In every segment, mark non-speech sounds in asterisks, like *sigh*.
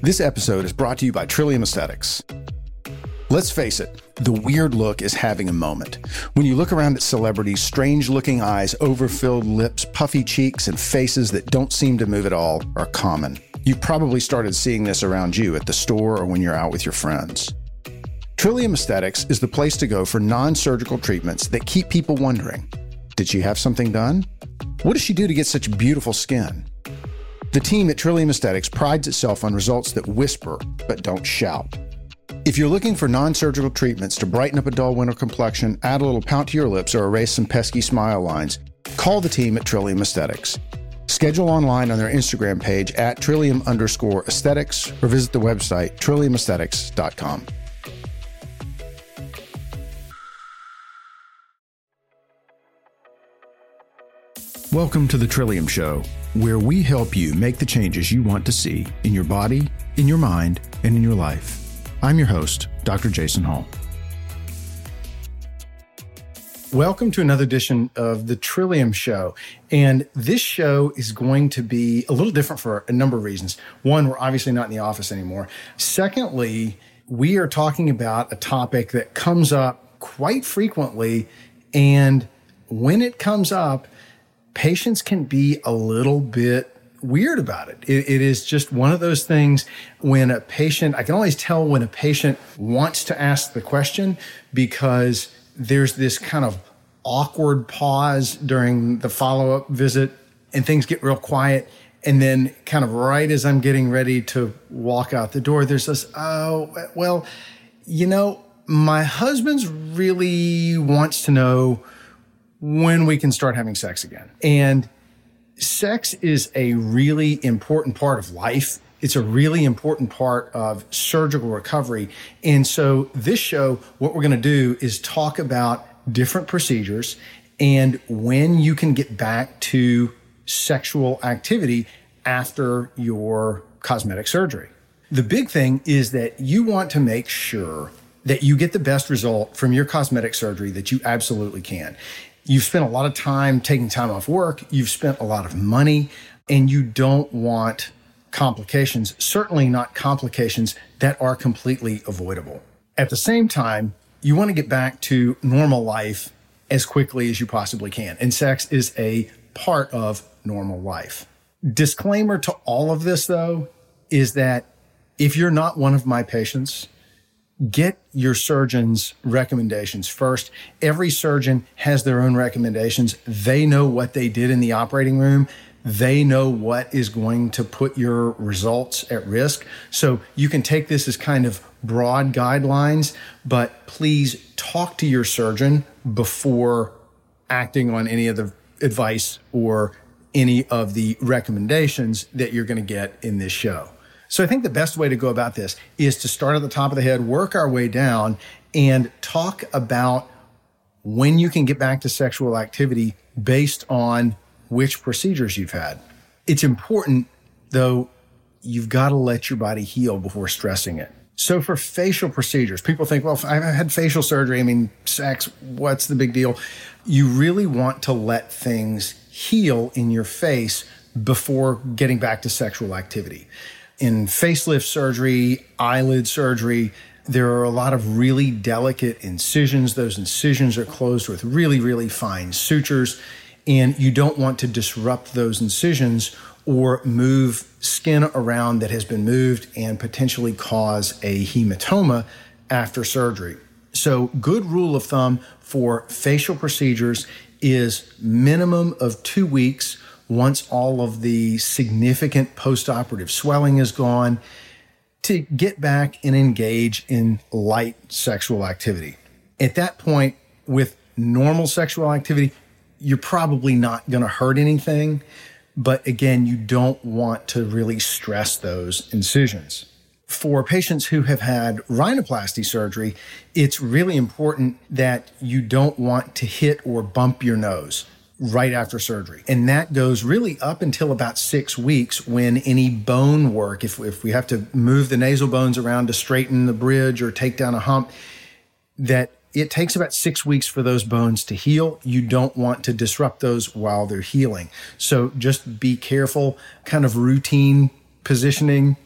This episode is brought to you by Trillium Aesthetics. Let's face it, the weird look is having a moment. When you look around at celebrities, strange looking eyes, overfilled lips, puffy cheeks, and faces that don't seem to move at all are common. You've probably started seeing this around you at the store or when you're out with your friends. Trillium Aesthetics is the place to go for non surgical treatments that keep people wondering Did she have something done? What does she do to get such beautiful skin? The team at Trillium Aesthetics prides itself on results that whisper but don't shout. If you're looking for non surgical treatments to brighten up a dull winter complexion, add a little pout to your lips, or erase some pesky smile lines, call the team at Trillium Aesthetics. Schedule online on their Instagram page at trillium underscore aesthetics or visit the website trilliumaesthetics.com. Welcome to the Trillium Show, where we help you make the changes you want to see in your body, in your mind, and in your life. I'm your host, Dr. Jason Hall. Welcome to another edition of the Trillium Show. And this show is going to be a little different for a number of reasons. One, we're obviously not in the office anymore. Secondly, we are talking about a topic that comes up quite frequently. And when it comes up, patients can be a little bit weird about it. it. It is just one of those things when a patient, I can always tell when a patient wants to ask the question because there's this kind of awkward pause during the follow up visit and things get real quiet. And then, kind of right as I'm getting ready to walk out the door, there's this, oh, well, you know, my husband's really wants to know when we can start having sex again. And sex is a really important part of life. It's a really important part of surgical recovery. And so, this show, what we're going to do is talk about different procedures and when you can get back to sexual activity after your cosmetic surgery. The big thing is that you want to make sure that you get the best result from your cosmetic surgery that you absolutely can. You've spent a lot of time taking time off work, you've spent a lot of money, and you don't want complications, certainly not complications that are completely avoidable. At the same time, you want to get back to normal life as quickly as you possibly can. And sex is a part of normal life. Disclaimer to all of this, though, is that if you're not one of my patients, get your surgeon's recommendations first. Every surgeon has their own recommendations. They know what they did in the operating room. They know what is going to put your results at risk. So you can take this as kind of broad guidelines, but please talk to your surgeon before acting on any of the advice or any of the recommendations that you're going to get in this show. So I think the best way to go about this is to start at the top of the head, work our way down, and talk about when you can get back to sexual activity based on which procedures you've had. It's important, though, you've got to let your body heal before stressing it. So for facial procedures, people think, well, I've had facial surgery. I mean, sex, what's the big deal? You really want to let things heal in your face before getting back to sexual activity in facelift surgery, eyelid surgery, there are a lot of really delicate incisions. Those incisions are closed with really, really fine sutures, and you don't want to disrupt those incisions or move skin around that has been moved and potentially cause a hematoma after surgery. So, good rule of thumb for facial procedures is minimum of two weeks once all of the significant postoperative swelling is gone to get back and engage in light sexual activity. At that point, with normal sexual activity, you're probably not going to hurt anything. But again, you don't want to really stress those incisions. For patients who have had rhinoplasty surgery, it's really important that you don't want to hit or bump your nose right after surgery. And that goes really up until about six weeks when any bone work, if, if we have to move the nasal bones around to straighten the bridge or take down a hump, that it takes about six weeks for those bones to heal. You don't want to disrupt those while they're healing. So just be careful, kind of routine positioning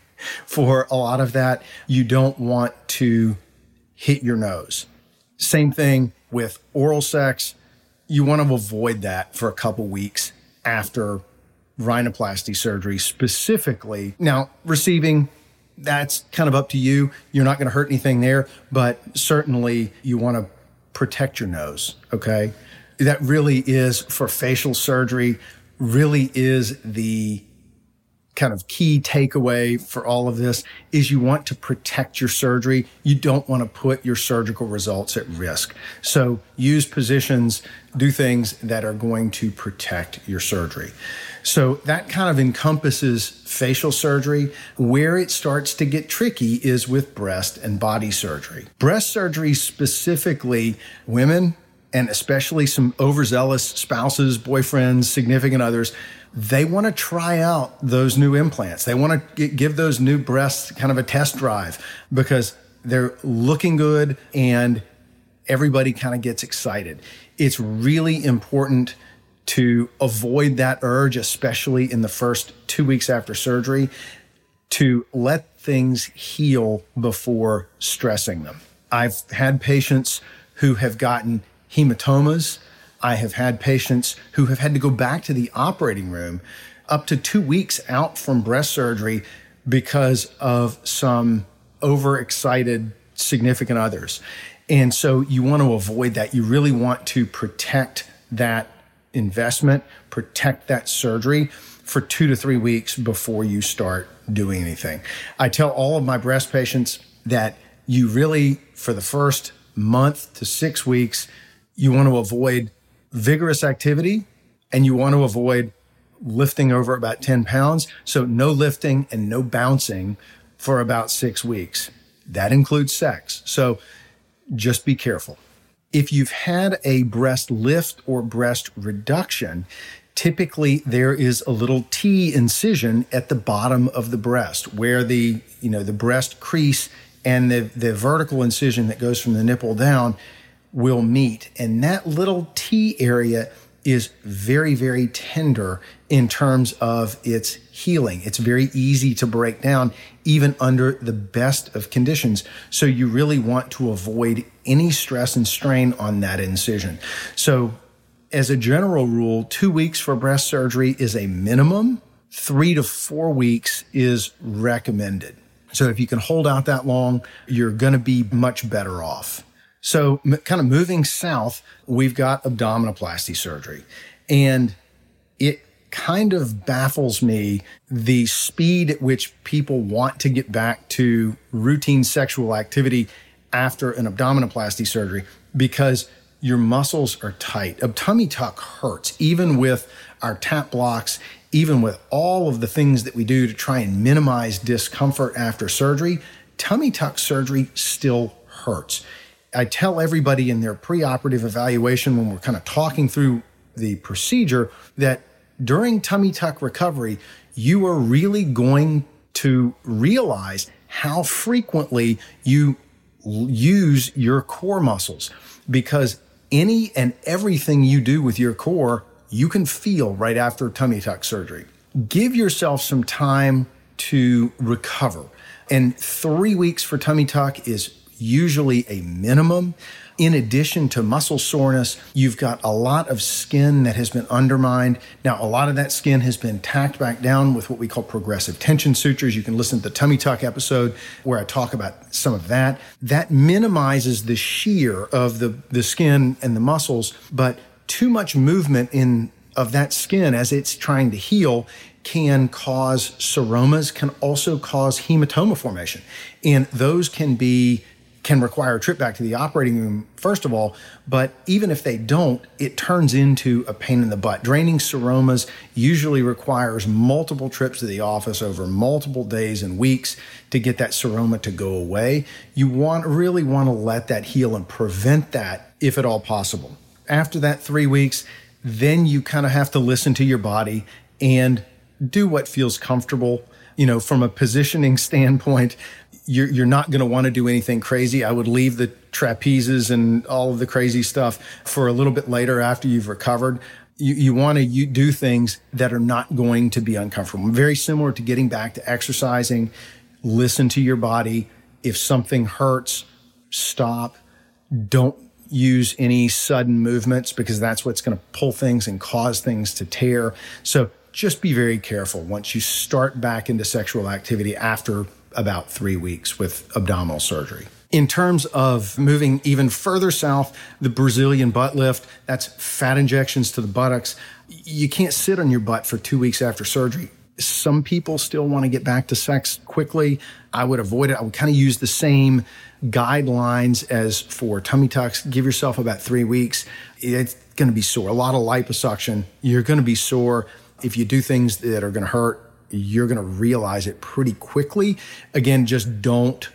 *laughs* for a lot of that. You don't want to hit your nose. Same thing with oral sex. You want to avoid that for a couple weeks after rhinoplasty surgery specifically. Now, receiving, that's kind of up to you. You're not going to hurt anything there, but certainly you want to protect your nose, okay? That really is for facial surgery, really is the kind of key takeaway for all of this is you want to protect your surgery. You don't want to put your surgical results at risk. So use positions, do things that are going to protect your surgery. So that kind of encompasses facial surgery. Where it starts to get tricky is with breast and body surgery. Breast surgery specifically, women and especially some overzealous spouses, boyfriends, significant others, they want to try out those new implants. They want to give those new breasts kind of a test drive because they're looking good and everybody kind of gets excited. It's really important to avoid that urge, especially in the first two weeks after surgery, to let things heal before stressing them. I've had patients who have gotten hematomas. I have had patients who have had to go back to the operating room up to two weeks out from breast surgery because of some overexcited significant others. And so you want to avoid that. You really want to protect that investment, protect that surgery for two to three weeks before you start doing anything. I tell all of my breast patients that you really, for the first month to six weeks, you want to avoid vigorous activity and you want to avoid lifting over about 10 pounds. So, no lifting and no bouncing for about six weeks. That includes sex. So, just be careful if you've had a breast lift or breast reduction, typically there is a little T incision at the bottom of the breast where the, you know, the breast crease and the, the vertical incision that goes from the nipple down will meet. And that little T area is very, very tender in terms of its healing. It's very easy to break down, even under the best of conditions. So you really want to avoid any stress and strain on that incision. So, as a general rule, two weeks for breast surgery is a minimum, three to four weeks is recommended. So, if you can hold out that long, you're going to be much better off. So, m- kind of moving south, we've got abdominoplasty surgery. And it kind of baffles me the speed at which people want to get back to routine sexual activity after an abdominoplasty surgery because your muscles are tight. A tummy tuck hurts, even with our tap blocks, even with all of the things that we do to try and minimize discomfort after surgery. Tummy tuck surgery still hurts. I tell everybody in their preoperative evaluation when we're kind of talking through the procedure that during tummy tuck recovery, you are really going to realize how frequently you use your core muscles because any and everything you do with your core, you can feel right after tummy tuck surgery. Give yourself some time to recover. And three weeks for tummy tuck is usually a minimum. In addition to muscle soreness, you've got a lot of skin that has been undermined. Now, a lot of that skin has been tacked back down with what we call progressive tension sutures. You can listen to the tummy tuck episode where I talk about some of that. That minimizes the shear of the, the skin and the muscles, but too much movement in of that skin as it's trying to heal can cause seromas, can also cause hematoma formation. And those can be can require a trip back to the operating room, first of all, but even if they don't, it turns into a pain in the butt. Draining seromas usually requires multiple trips to the office over multiple days and weeks to get that seroma to go away. You want really want to let that heal and prevent that if at all possible. After that 3 weeks, then you kind of have to listen to your body and do what feels comfortable. You know, from a positioning standpoint, you're, you're not going to want to do anything crazy. I would leave the trapezes and all of the crazy stuff for a little bit later after you've recovered. You, you want to you do things that are not going to be uncomfortable. Very similar to getting back to exercising. listen to your body. If something hurts, stop. Don't use any sudden movements because that's what's going to pull things and cause things to tear. So just be very careful once you start back into sexual activity after about three weeks with abdominal surgery. In terms of moving even further south, the Brazilian butt lift, that's fat injections to the buttocks. You can't sit on your butt for two weeks after surgery. Some people still want to get back to sex quickly. I would avoid it. I would kind of use the same guidelines as for tummy tucks. Give yourself about three weeks. It's going to be sore. A lot of liposuction. You're going to be sore. If you do things that are going to hurt, you're going to realize it pretty quickly. Again, just don't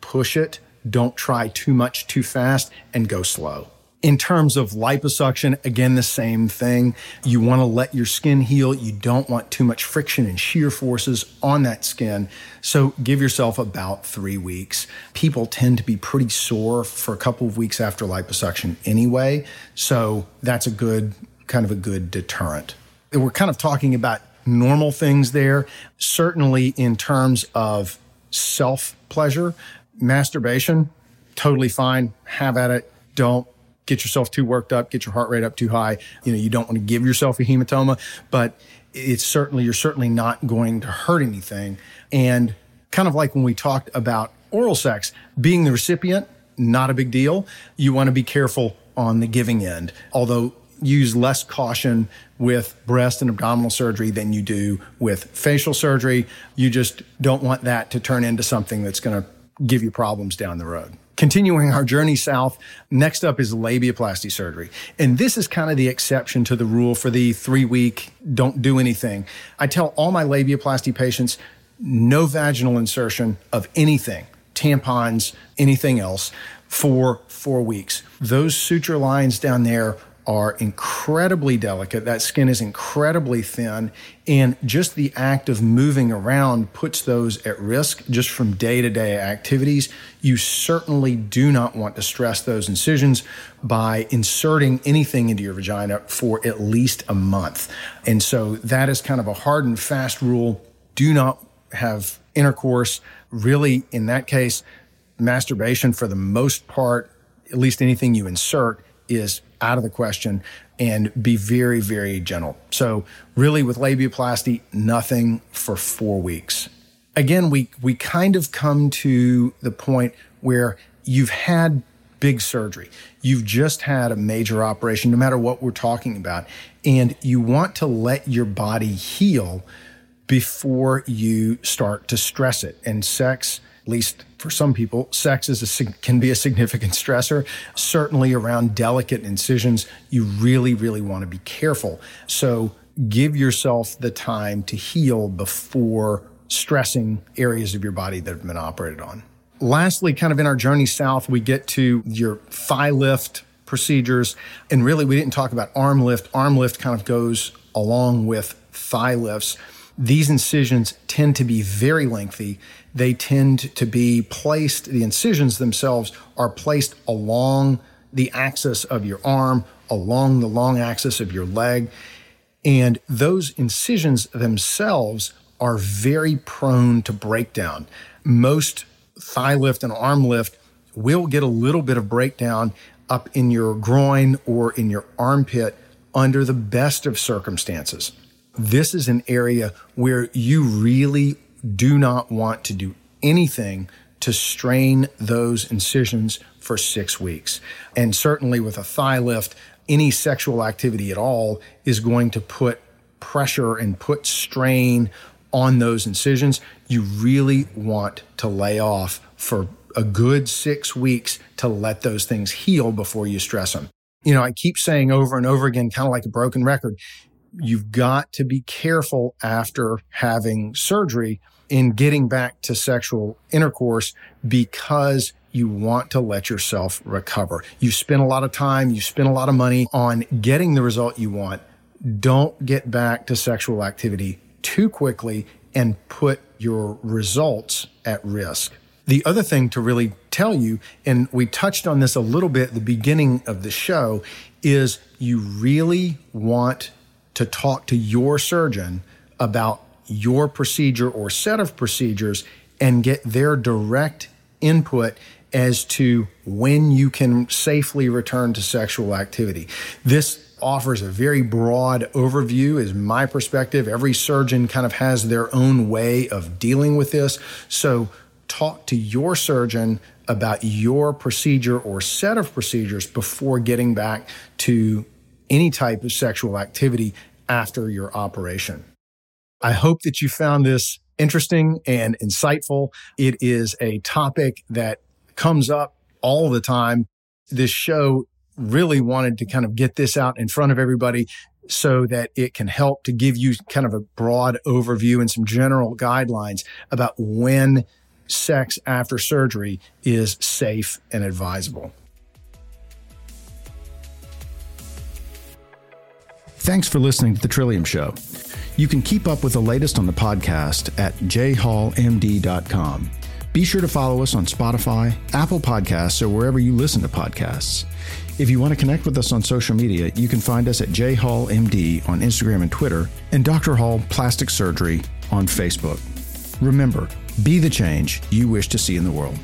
push it. Don't try too much too fast and go slow. In terms of liposuction, again, the same thing. You want to let your skin heal. You don't want too much friction and shear forces on that skin. So give yourself about three weeks. People tend to be pretty sore for a couple of weeks after liposuction anyway. So that's a good, kind of a good deterrent. We're kind of talking about normal things there. Certainly in terms of self pleasure, masturbation, totally fine. Have at it. Don't get yourself too worked up, get your heart rate up too high. You know, you don't want to give yourself a hematoma, but it's certainly, you're certainly not going to hurt anything. And kind of like when we talked about oral sex, being the recipient, not a big deal. You want to be careful on the giving end, although use less caution with breast and abdominal surgery than you do with facial surgery. You just don't want that to turn into something that's going to give you problems down the road. Continuing our journey south, next up is labiaplasty surgery. And this is kind of the exception to the rule for the three week don't do anything. I tell all my labiaplasty patients no vaginal insertion of anything, tampons, anything else for four weeks. Those suture lines down there are incredibly delicate. That skin is incredibly thin. And just the act of moving around puts those at risk just from day to day activities. You certainly do not want to stress those incisions by inserting anything into your vagina for at least a month. And so that is kind of a hard and fast rule. Do not have intercourse. Really, in that case, masturbation for the most part, at least anything you insert, is out of the question and be very, very gentle. So, really, with labiaplasty, nothing for four weeks. Again, we, we kind of come to the point where you've had big surgery. You've just had a major operation, no matter what we're talking about, and you want to let your body heal before you start to stress it. And sex at least for some people, sex is a, can be a significant *laughs* stressor. Certainly around delicate incisions, you really, really want to be careful. So give yourself the time to heal before stressing areas of your body that have been operated on. Lastly, kind of in our journey south, we get to your thigh lift procedures. And really, we didn't talk about arm lift. Arm lift kind of goes along with thigh lifts. These incisions tend to be very lengthy they tend to be placed, the incisions themselves are placed along the axis of your arm, along the long axis of your leg. And those incisions themselves are very prone to breakdown. Most thigh lift and arm lift will get a little bit of breakdown up in your groin or in your armpit under the best of circumstances. This is an area where you really do not want to do anything to strain those incisions for six weeks. And certainly with a thigh lift, any sexual activity at all is going to put pressure and put strain on those incisions. You really want to lay off for a good six weeks to let those things heal before you stress them. You know, I keep saying over and over again, kind of like a broken record, you've got to be careful after having surgery in getting back to sexual intercourse because you want to let yourself recover. You spend a lot of time, you spend a lot of money on getting the result you want. Don't get back to sexual activity too quickly and put your results at risk. The other thing to really tell you, and we touched on this a little bit at the beginning of the show, is you really want to talk to your surgeon about your procedure or set of procedures and get their direct input as to when you can safely return to sexual activity. This offers a very broad overview, is my perspective. Every surgeon kind of has their own way of dealing with this. So, talk to your surgeon about your procedure or set of procedures before getting back to any type of sexual activity after your operation. I hope that you found this interesting and insightful. It is a topic that comes up all the time. This show really wanted to kind of get this out in front of everybody so that it can help to give you kind of a broad overview and some general guidelines about when sex after surgery is safe and advisable. Thanks for listening to The Trillium Show. You can keep up with the latest on the podcast at jhallmd.com. Be sure to follow us on Spotify, Apple Podcasts, or wherever you listen to podcasts. If you want to connect with us on social media, you can find us at jhallmd on Instagram and Twitter, and Dr. Hall Plastic Surgery on Facebook. Remember, be the change you wish to see in the world.